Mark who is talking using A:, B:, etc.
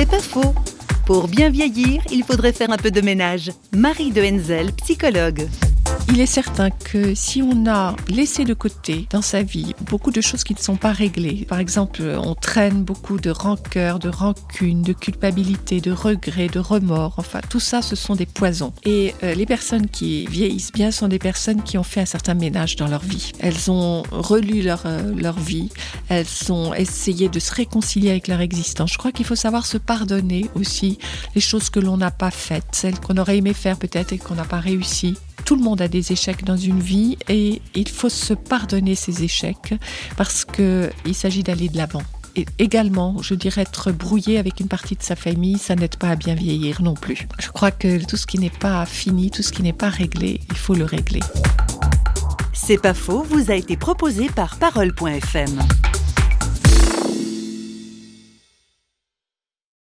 A: C'est pas faux. Pour bien vieillir, il faudrait faire un peu de ménage. Marie de Henzel, psychologue.
B: Il est certain que si on a laissé de côté dans sa vie beaucoup de choses qui ne sont pas réglées, par exemple, on traîne beaucoup de rancœur, de rancune, de culpabilité, de regret, de remords, enfin, tout ça, ce sont des poisons. Et euh, les personnes qui vieillissent bien sont des personnes qui ont fait un certain ménage dans leur vie. Elles ont relu leur, euh, leur vie, elles ont essayé de se réconcilier avec leur existence. Je crois qu'il faut savoir se pardonner aussi les choses que l'on n'a pas faites, celles qu'on aurait aimé faire peut-être et qu'on n'a pas réussi tout le monde a des échecs dans une vie et il faut se pardonner ces échecs parce qu'il s'agit d'aller de l'avant. Et également, je dirais être brouillé avec une partie de sa famille, ça n'aide pas à bien vieillir non plus. Je crois que tout ce qui n'est pas fini, tout ce qui n'est pas réglé, il faut le régler.
A: C'est pas faux, vous a été proposé par parole.fm.